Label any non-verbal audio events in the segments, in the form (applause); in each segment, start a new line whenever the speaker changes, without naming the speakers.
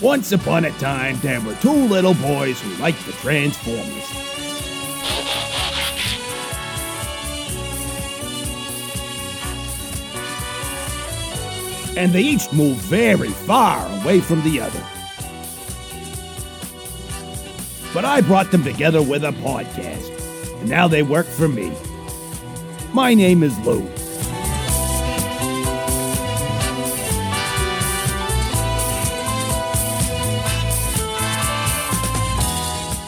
Once upon a time, there were two little boys who liked the Transformers. And they each moved very far away from the other. But I brought them together with a podcast, and now they work for me. My name is Lou.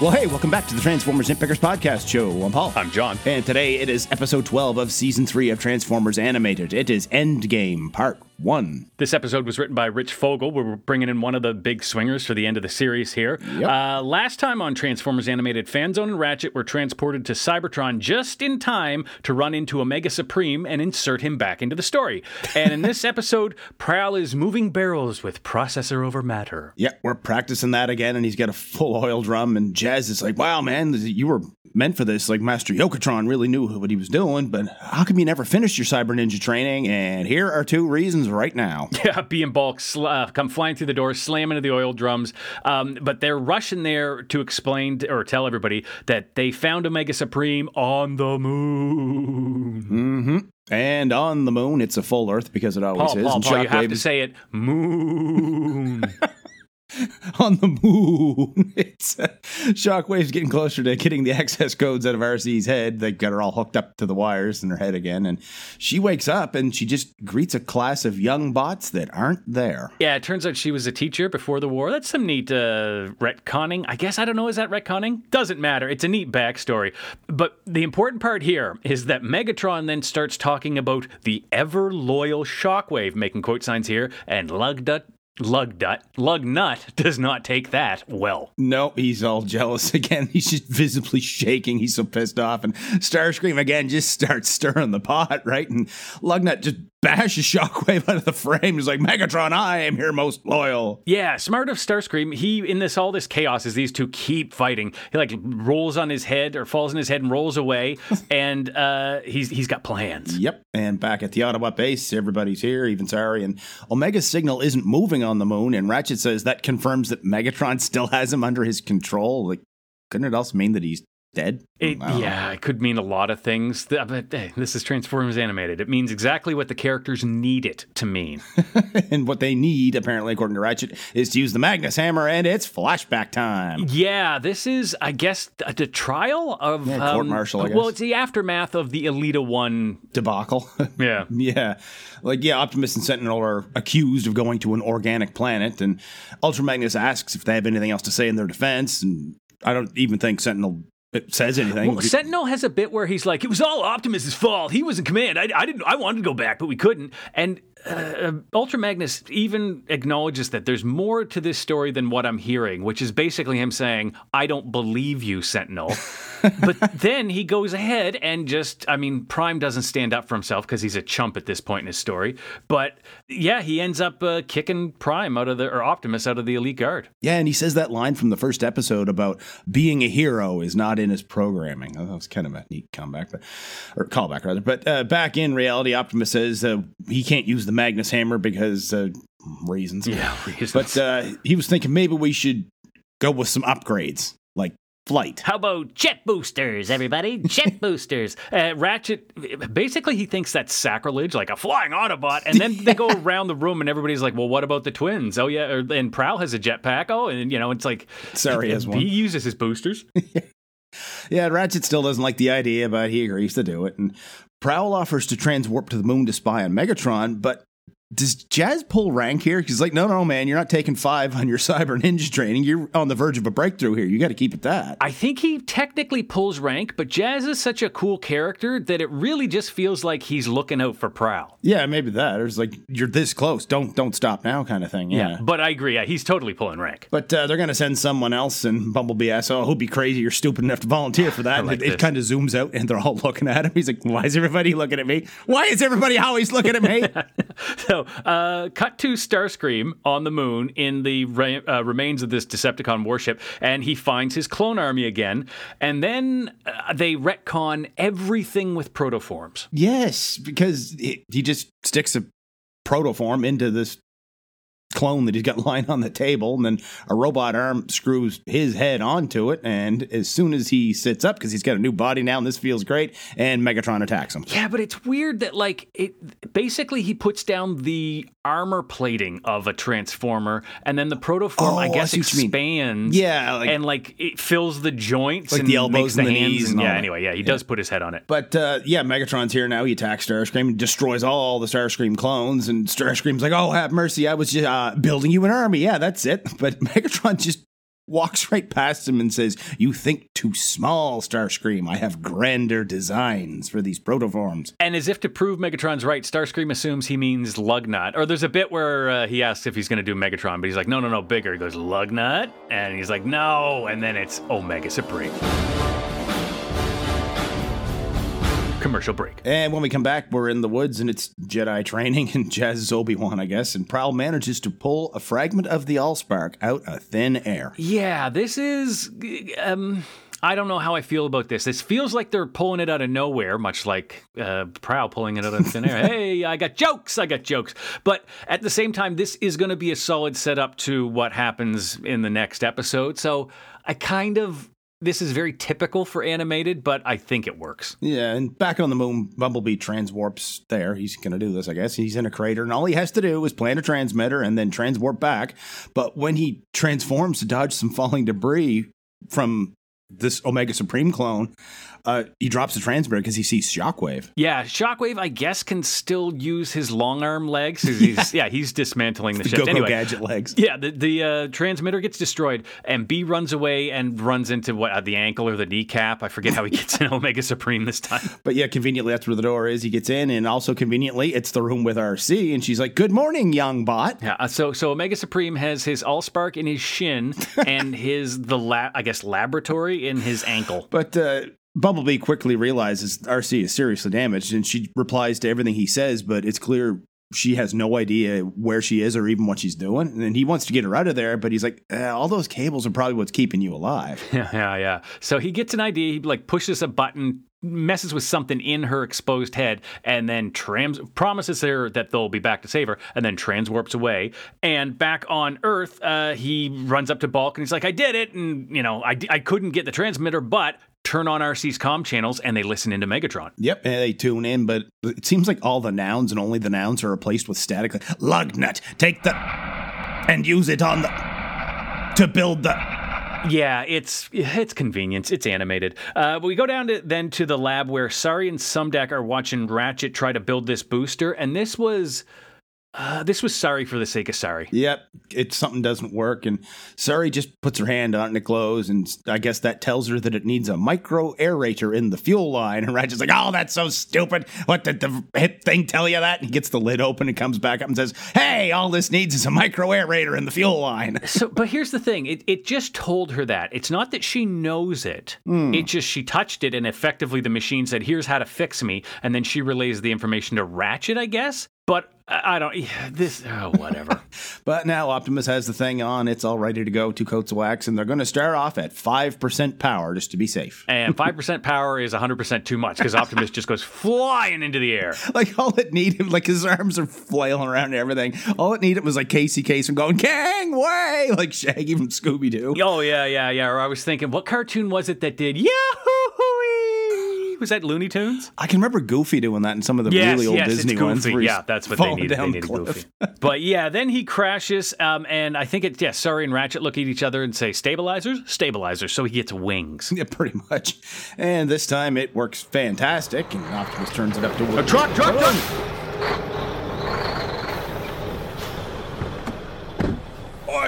Well, hey, welcome back to the Transformers Nitpickers Podcast Show. I'm Paul.
I'm John.
And today it is episode 12 of season 3 of Transformers Animated. It is Endgame, part 1.
This episode was written by Rich Fogel. We're bringing in one of the big swingers for the end of the series here.
Yep.
Uh, last time on Transformers Animated, Fanzone and Ratchet were transported to Cybertron just in time to run into Omega Supreme and insert him back into the story. And in this (laughs) episode, Prowl is moving barrels with processor over matter.
Yeah, we're practicing that again, and he's got a full oil drum. And Jazz is like, wow, man, you were meant for this. Like, Master Yoketron really knew what he was doing, but how come you never finished your Cyber Ninja training? And here are two reasons right now. (laughs)
Yeah, B and Bulk sl- uh, come flying through the door, slam into the oil drums. Um, but they're rushing there to explain t- or tell everybody that they found Omega Supreme on the moon.
Mm-hmm. And on the moon, it's a full Earth because it always
Paul,
is.
Paul, Paul, you have to say it. Moon. (laughs) (laughs)
on the moon. (laughs) It's uh, Shockwave's getting closer to getting the access codes out of Arcee's head. They got her all hooked up to the wires in her head again, and she wakes up and she just greets a class of young bots that aren't there.
yeah, it turns out she was a teacher before the war. That's some neat uh, retconning. I guess I don't know. Is that retconning? Doesn't matter. It's a neat backstory. But the important part here is that Megatron then starts talking about the ever loyal Shockwave, making quote signs here, and Lugdut. Lugnut, Lugnut (laughs) does not take that well.
No, he's all jealous (laughs) again. He's just visibly shaking. He's so pissed off. And Starscream again just starts stirring the pot, right? And Lugnut just bashes Shockwave (laughs) out of the frame. He's like, Megatron, I am your most loyal.
Yeah, smart of Starscream. He in this all this chaos as these two keep fighting. He like rolls on his head or falls on his head and rolls away, (laughs) and uh, he's he's got plans.
Yep. And back at the Autobot base, everybody's here, even Sari. And Omega's signal isn't moving on the moon. And Ratchet says that confirms that Megatron (laughs) still has him under his control. Like, couldn't it also mean that he's dead?
It,
don't know.
yeah, it could mean a lot of things. But hey, this is Transformers animated. It means exactly what the characters need it to mean. (laughs)
and what they need, apparently, according to Ratchet, is to use the Magnus Hammer, and it's flashback time.
yeah, this is, I guess, the, the trial of
Yeah, court-martial, um, I
Well, it's the aftermath of the Elita One.
Debacle. (laughs)
Yeah.
yeah. Like, yeah, Optimus and Sentinel are accused of going to an organic planet, and Ultra Magnus asks if they have anything else to say in their defense, and I don't even think Sentinel uh, says anything.
Well, Sentinel has a bit where he's like, "It was all Optimus's fault. He was in command. I, I didn't. I wanted to go back, but we couldn't." And uh, Ultra Magnus even acknowledges that there's more to this story than what I'm hearing, which is basically him saying, "I don't believe you, Sentinel." (laughs) but then he goes ahead and just, I mean, Prime doesn't stand up for himself because he's a chump at this point in his story. But yeah, he ends up uh, kicking Prime out of the or Optimus out of the elite guard.
yeah, and he says that line from the first episode about being a hero is not in his programming. That was kind of a neat comeback, but, or callback rather. But uh, back in reality, Optimus says uh, he can't use the Magnus Hammer because uh, reasons.
Yeah, (laughs) reasons.
But uh, he was thinking maybe we should go with some upgrades, like flight.
How about jet boosters, everybody? Jet (laughs) boosters. Uh, Ratchet, basically, he thinks that's sacrilege, like a flying Autobot. And then they go (laughs) around the room, and everybody's like, well, what about the twins? Oh, yeah. Or, and Prowl has a jetpack. Oh, and, you know, it's like.
Sorry, has one.
He uses his boosters.
Yeah, Ratchet still doesn't like the idea, but he agrees to do it. And Prowl offers to transwarp to the moon to spy on Megatron, but does Jazz pull rank here? He's like, no, no, man, you're not taking five on your (laughs) cyber ninja training. You're on the verge of a breakthrough here. You got to keep it that.
I think he technically pulls rank, but Jazz is such a cool character that it really just feels like he's looking out for Prowl.
yeah, maybe that. Or it's like you're this close. Don't don't stop now, kind of thing. Yeah.
But I agree. Yeah, he's totally pulling rank.
But uh, they're going to send someone else, and Bumblebee asks, Oh, who'd be crazy? You're stupid enough to volunteer for that.
like
and it, kind of zooms out, and they're all (laughs) looking at him. He's like, Why is everybody looking at me? Why is everybody always looking at me? (laughs)
So, uh, cut to Starscream on the moon in the re- uh, remains of this Decepticon warship, and he finds his clone army again. And then uh, they retcon everything with protoforms.
yes, because it, he just sticks a protoform into this clone that he's got (laughs) lying on the table, and then a robot arm screws his head onto it. And as soon as he sits up, because he's got a new body now, and this feels great, and Megatron attacks him.
Yeah, but it's weird that like it basically he puts down the armor plating of a transformer, and then the protoform,
Oh,
I
I
guess,
see what you mean.
expands.
Yeah, like-
and like it fills the joints,
Like
and
the elbows
makes
and
the,
the
hands.
knees
and, yeah, anyway, yeah, he does put his head on it.
But uh, yeah, Megatron's here now. He attacks Starscream and destroys all the Starscream clones. And Starscream's like, "Oh, have mercy! I was just uh, building you an army. Yeah, that's it." (laughs) But Megatron just walks right past him and says, "You think too small, Starscream. I have grander designs for these protoforms."
And as if to prove Megatron's right, Starscream assumes he means Lugnut. Or there's a bit where uh, he asks if he's going to do Megatron, but he's like, no, no, no, bigger. He goes, Lugnut? And he's like, no. And then it's Omega Supreme. Commercial break.
And when we come back, we're in the woods and it's Jedi training (laughs) and Jazz is Obi Wan, I guess. And Prowl manages to pull a fragment of the Allspark out of thin air.
Yeah, this is. Um, I don't know how I feel about this. This feels like they're pulling it out of nowhere, much like uh, Prowl pulling it out of thin air. (laughs) hey, I got jokes, I got jokes. But at the same time, this is going to be a solid setup to what happens in the next episode. So I kind of. This is very typical for animated, but I think it works.
Yeah, and back on the moon, Bumblebee transwarps there. He's going to do this, I guess. He's in a crater, and all he has to do is plant a transmitter and then transwarp back. But when he transforms to dodge some falling debris from this Omega Supreme clone, uh, he drops the transmitter because he sees Shockwave.
Yeah, Shockwave, I guess, can still use his long arm legs. (laughs) He's, yeah. he's dismantling the,
The
ship. Anyway,
Gadget legs.
Yeah, the the uh, transmitter gets destroyed, and B runs away and runs into what uh, the ankle or the kneecap. I forget how he gets in (laughs) Omega Supreme this time.
But yeah, conveniently, that's where the door is. He gets in, and also conveniently, it's the room with Arcee. And she's like, Good morning, young bot.
Yeah, uh, so so Omega Supreme has his Allspark in his shin (laughs) and his the lab I guess laboratory in his ankle.
But uh, Bumblebee quickly realizes Arcee is seriously damaged, and she replies to everything he says, but it's clear she has no idea where she is or even what she's doing. And he wants to get her out of there, but he's like, eh, all those cables are probably what's keeping you alive. (laughs)
Yeah, yeah, yeah. So he gets an idea. He like pushes a button, messes with something in her exposed head, and then trans promises her that they'll be back to save her, and then transwarps away. And back on Earth, uh, he runs up to Bulk and he's like, "I did it," and you know, I I couldn't get the transmitter, but turn on Arcee's comm channels, and they listen into Megatron.
Yep, and they tune in, but it seems like all the nouns and only the nouns are replaced with static. Like, Lugnut, take the and use it on the to build the.
Yeah, it's it's convenience. It's animated. Uh, but we go down to then to the lab where Sari and Sumdac are watching Ratchet try to build this booster, and this was uh, this was Sari for the sake of Sari.
Yep, it's something doesn't work, and Sari just puts her hand on it and it glows, and I guess that tells her that it needs a micro aerator in the fuel line. And Ratchet's like, "Oh, that's so stupid! What did the hip thing tell you that?" And he gets the lid open and comes back up and says, "Hey, all this needs is a micro aerator in the fuel line."
So, (laughs) but here's the thing: it it just told her that. It's not that she knows it. It just she touched it, and effectively the machine said, "Here's how to fix me," and then she relays the information to Ratchet, I guess. But I don't. yeah, This oh whatever. (laughs)
But now Optimus has the thing on; it's all ready to go. Two coats of wax, and they're going to start off at five percent power just to be safe.
and five percent power is hundred percent too much because Optimus just goes flying into the air. (laughs)
Like all it needed, like his arms are flailing around and everything. All it needed was like Casey Kasem going "Gang way!" (laughs) like Shaggy from Scooby Doo.
Oh yeah, yeah, yeah. Or I was thinking, what cartoon was it that did Was that Looney Tunes?
I can remember Goofy doing that in some of the
Yes,
really old
yes,
Disney ones.
Goofy.
where he's
Yeah, that's what they needed. They needed. Goofy. (laughs) but yeah, then he crashes, um, and I think it's yeah. Sari, and Ratchet look at each other and say, "Stabilizers, stabilizers." So he gets wings.
Yeah, pretty much. And this time it works fantastic, and Optimus turns it up to
A truck, truck, truck.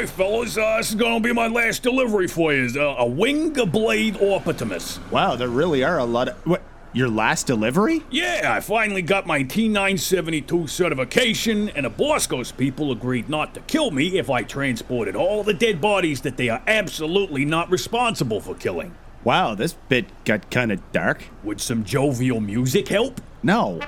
Right, fellas, uh, this is gonna be my last delivery for you. Uh, a wing blade Optimus.
Wow, there really are a lot of. What? Your last delivery?
Yeah, I finally got my T972 certification, and the Boscos people agreed not to kill me if I transported all the dead bodies that they are absolutely not responsible for killing.
Wow, this bit got kind of dark.
Would some jovial music help?
No.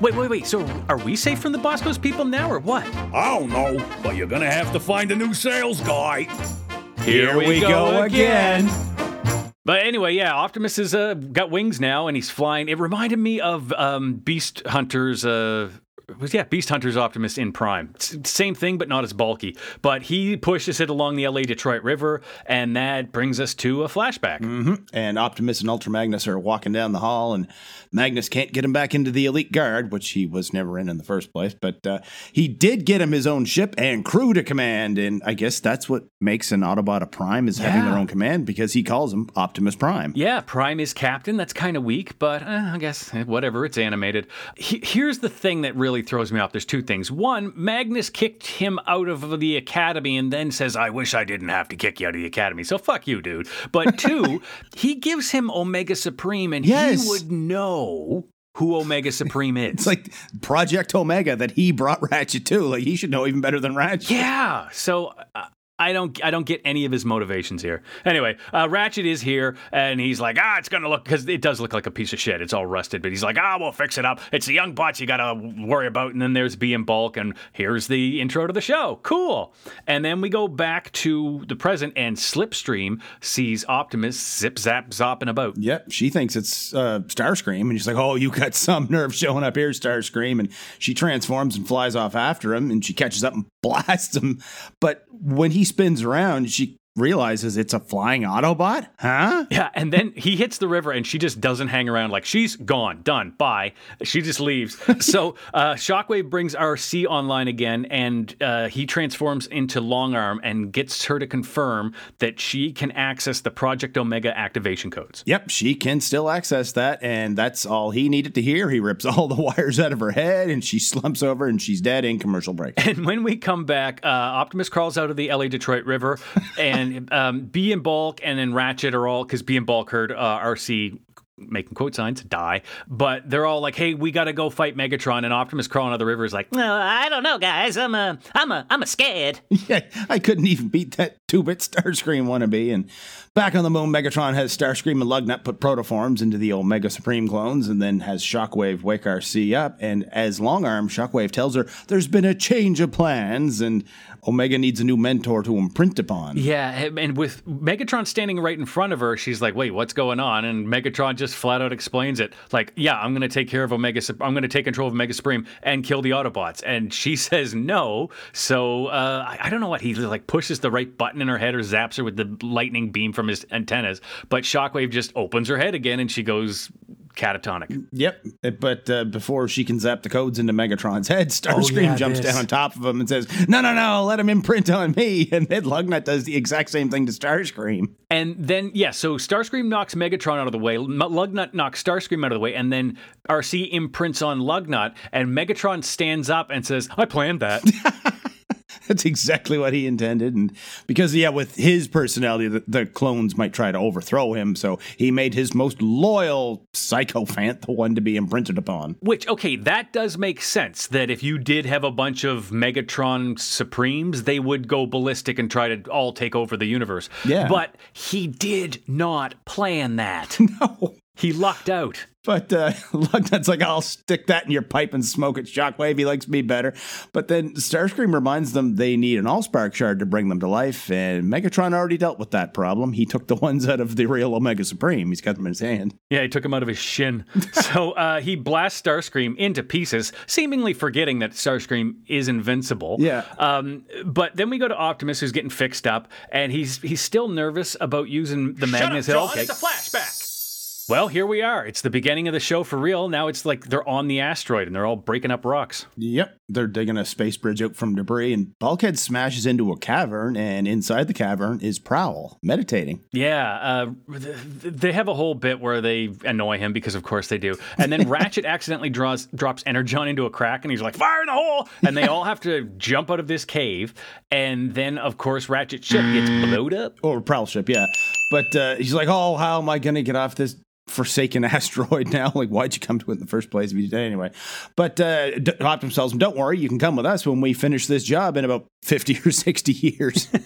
Wait, wait, wait. So are we safe from the Bosco's people now, or what?
I don't know, but you're gonna have to find a new sales guy.
Here
we go again.
But anyway, yeah, Optimus has uh, got wings now, and he's flying. It reminded me of um, Beast Hunter's uh, was yeah, Beast Hunter's Optimus in Prime. S- same thing, but not as bulky. But he pushes it along the LA Detroit River, and that brings us to a flashback.
and Optimus and Ultra Magnus are walking down the hall, and Magnus can't get him back into the Elite Guard, which he was never in in the first place. But uh, he did get him his own ship and crew to command, and I guess that's what makes an Autobot a Prime is having
Yeah.
their own command because he calls him Optimus Prime.
Yeah, Prime is captain. That's kind of weak, but uh, I guess eh, whatever. It's animated. He- here's the thing that really throws me off. There's two things. One, Magnus kicked him out of the academy and then says, "I wish I didn't have to kick you out of the academy." So fuck you, dude. But (laughs) two, he gives him Omega Supreme, and
Yes.
he would know who Omega Supreme (laughs) is.
It's like Project Omega that he brought (laughs) Ratchet to. Like he should know even better than Ratchet.
Yeah. So uh, I don't I don't get any of his motivations here. Anyway, uh, Ratchet is here and he's like, ah, it's gonna look because it does look like a piece of shit. It's all rusted, but he's like, ah, we'll fix it up. It's the young bots you gotta worry about. And then there's B and Bulk, and here's the intro to the show. Cool. And then we go back to the present, and Slipstream sees Optimus zip zap zopping about.
Yep, she thinks it's uh, Starscream, and she's like, "Oh, you got (laughs) some nerve showing up here, Starscream!" And she transforms and flies off after him, and she catches up and blasts him. But when he spins around, she realizes it's a flying Autobot. Huh?
Yeah, and then he hits the river, and she just doesn't hang around. Like she's gone, done, bye. She just leaves. (laughs) so uh, Shockwave brings Arcee online again, and uh, he transforms into Longarm and gets her to confirm that she can access the Project Omega activation codes.
Yep, she can still access that, and that's all he needed to hear. He rips all the (laughs) wires out of her head, and she slumps over, and she's dead in commercial break.
And when we come back, uh, Optimus crawls out of the LA Detroit River, (laughs) and um, B and Bulk and then Ratchet are all because B and Bulk heard uh, Arcee making quote signs die, but they're all like, "Hey, we got to go fight Megatron." And Optimus crawling out of the river is like,
No, I don't know, guys. I'm a, I'm a, I'm a scared. (laughs)
yeah, I couldn't even beat that two-bit Starscream wannabe. And back on the moon, Megatron has Starscream and Lugnut put protoforms into the Omega Supreme clones, and then has Shockwave wake Arcee up. And as Longarm, Shockwave tells her there's been a change of plans, and Omega needs a new mentor to imprint upon.
"Yeah." And with Megatron standing right in front of her, she's like, "Wait, what's going on?" And Megatron just flat out explains it, like, "Yeah, I'm going to take care of Omega. I'm going to take control of Omega Supreme and kill the Autobots." And she (laughs) says no. So uh, I, I don't know what he like pushes the right button in her head or zaps her with the lightning beam from his antennas, but Shockwave just opens her head again and she goes catatonic.
Yep, but uh, before she can zap the codes into Megatron's head, (laughs) Starscream
yeah,
jumps down on top of him and says, "No, no, no! Let him imprint on me." (laughs) And then Lugnut does the exact same thing to Starscream.
And then, yeah, so Starscream knocks Megatron out of the way, Lugnut knocks Starscream out of the way, and then Arcee imprints on Lugnut, and Megatron stands up and says, I planned that. (laughs)
That's exactly what he intended. And because, yeah, with his personality, the, the clones might try to overthrow him. So he made his most loyal psychophant the one to be imprinted upon.
Which, okay, that does make sense that if you did have a bunch of Megatron Supremes, they would go ballistic and try to all take over the universe.
Yeah.
But he did not plan that. (laughs)
No.
He lucked out.
But uh, (laughs) Lugnut's like, I'll stick that in your pipe and smoke it. Shockwave, he likes me better. But then Starscream reminds them they need an Allspark shard to bring them to life. And Megatron already dealt with that problem. He took the (laughs) ones out of the real Omega Supreme. He's got them in his hand.
Yeah, he took him out of his shin. (laughs) so uh, he blasts Starscream into pieces, seemingly forgetting that Starscream is invincible.
Yeah.
Um, but then we go to Optimus, who's getting fixed up, and he's he's still nervous about using the Shut Magnus Hill. Okay.
flashback.
Well, here we are. It's the beginning of the show for real. Now it's like they're on the asteroid and they're all breaking up rocks.
Yep, they're digging a space bridge out from debris, and Bulkhead smashes into a cavern, and inside the cavern is Prowl meditating.
Yeah, uh, th- th- they have a whole bit where they annoy him because, of course, they do. And then (laughs) Ratchet accidentally draws drops Energon into a crack, and he's like, "Fire in the hole!" And they all have to jump out of this cave. And then, of course, Ratchet's ship gets (gasps) blowed up.
Or Prowl ship, yeah. But uh, he's like, oh, how am I going to get off this forsaken (laughs) asteroid now? Like, why'd you come to it in the first place if you did anyway? But uh, tells him, don't worry, you can come with us when we finish this job in about 50 (laughs) or 60 years. (laughs)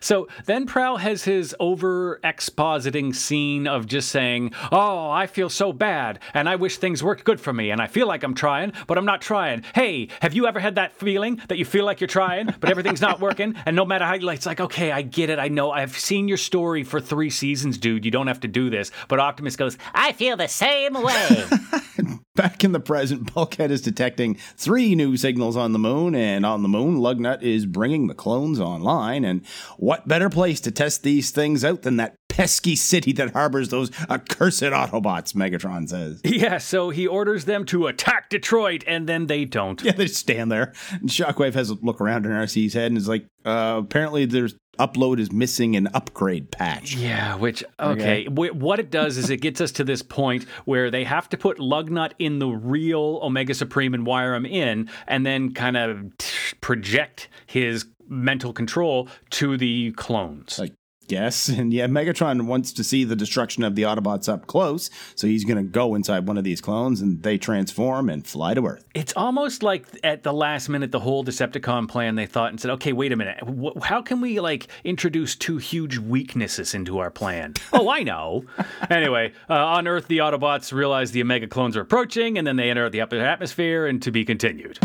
So then Prowl has his over expositing scene of just saying, Oh, I feel so bad, and I wish things worked good for me, and I feel like I'm trying, but I'm not trying. Hey, have you ever had that feeling that you feel like you're trying, but everything's not working? And no matter how you like, it's like, okay, I get it. I know. I've seen your story for three seasons, dude. You don't have to do this. But Optimus goes,
I feel the same way. (laughs)
Back in the present, Bulkhead is detecting three new signals on the moon, and on the moon, Lugnut is bringing the clones online. And what better place to test these things out than that pesky city that harbors those accursed Autobots, Megatron says. (laughs)
Yeah, so he orders them to attack Detroit, and then they don't.
Yeah, they just stand there. And Shockwave has a look around in Arcee's head and is like, uh, apparently there's upload is missing an upgrade patch.
Yeah, which okay, okay. what it does is it gets us to this point where they have to put Lugnut in the real Omega Supreme and wire him in, and then kind of project his mental control to the clones.
Like Yes, (laughs) and yeah, Megatron wants to see the destruction of the Autobots up close, so he's going to go inside one of these clones and they transform and fly to Earth.
It's almost like at the last minute, the whole Decepticon plan they thought and said, "Okay, wait a minute, how can we like introduce two huge weaknesses into our plan?" (laughs) oh, I know. anyway, uh, on Earth, the Autobots realize the Omega clones are approaching, and then they enter the upper atmosphere, and to be continued.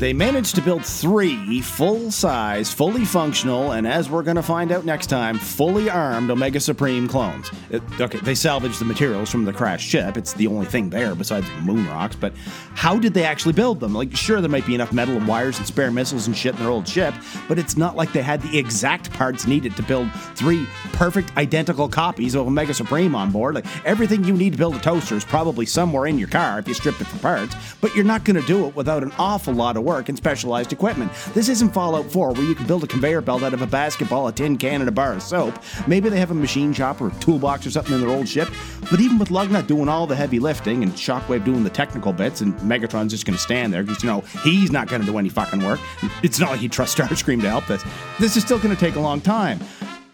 They managed to build three full size, fully functional, and as we're going to find out next time, fully armed Omega Supreme clones. It, okay, they salvaged the materials from the crashed ship. It's the only thing there besides moon rocks, but how did they actually build them? Like, sure, there might be enough metal and wires and spare missiles and shit in their old ship, but it's not like they had the exact parts needed to build three perfect, identical copies of Omega Supreme on board. Like, everything you need to build a toaster is probably somewhere in your car if you stripped it for parts, but you're not going to do it without an awful lot of work work and specialized equipment. This isn't Fallout 4 where you can build a conveyor belt out of a basketball, a tin can, and a bar of soap. Maybe they have a machine shop or a toolbox or something in their old ship, but even with Lugnut doing all the heavy lifting and Shockwave doing the technical bits and Megatron's just going to stand there because, you know, he's not going to do any fucking work. It's not like he trusts (laughs) Starscream to help this. This is still going to take a long time.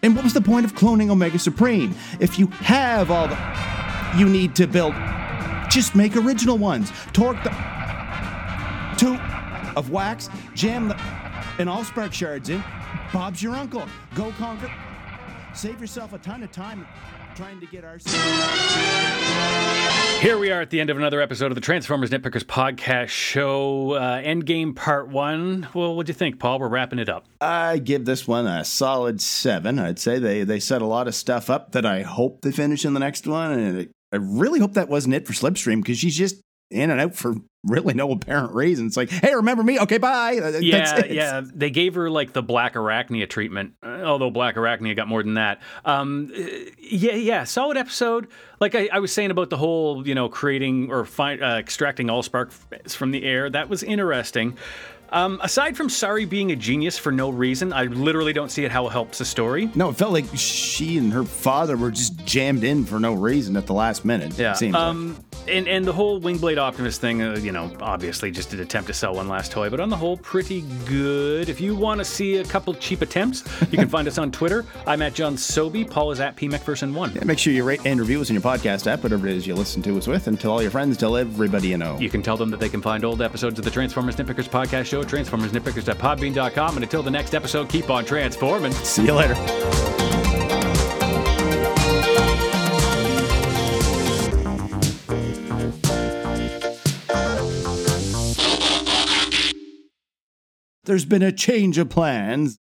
And what was the point of cloning Omega Supreme? If you have all the you need to build, just make original ones. Torque the two of wax, jam the and all spark shards in. Bob's your uncle. Go conquer. Save yourself a ton of time trying to get our.
Here we are at the end of another episode of the Transformers Nitpickers podcast show, uh, Endgame Part One. Well, what do you think, Paul? We're wrapping it up.
I give this one a solid seven. I'd say they they set a lot of stuff up that I hope they finish in the next one, and I really hope that wasn't it for Slipstream because she's just in and out for really no apparent reason. It's like, hey, remember me? Okay, bye.
Uh, yeah, yeah. They gave her like the Blackarachnia treatment, uh, although Blackarachnia got more than that. Um, uh, yeah, yeah. Solid episode. Like I, I, was saying about the whole, you know, creating or find, uh, extracting Allspark from the air. That was interesting. Um, aside from Sari being a genius for no reason, I literally don't see it how it helps the story.
No, it felt like she and her father were just jammed in for no reason at the last minute.
Yeah.
Um, like.
and and the whole Wingblade Optimus thing, uh, you know, obviously just an attempt to sell one last toy, but on the whole, pretty good. If you want to see a couple cheap attempts, you can (laughs) find us on Twitter. I'm at John Sobey. Paul is at P McPherson1.
Yeah, make sure you rate and review us in your podcast app, whatever it is you listen to us with, and tell all your friends, tell everybody you know.
You can tell them that they can find old episodes of the Transformers Nitpickers podcast show show, TransformersNitpickers.podbean.com. And until the next episode, keep on transforming.
See you later. There's been a change of plans.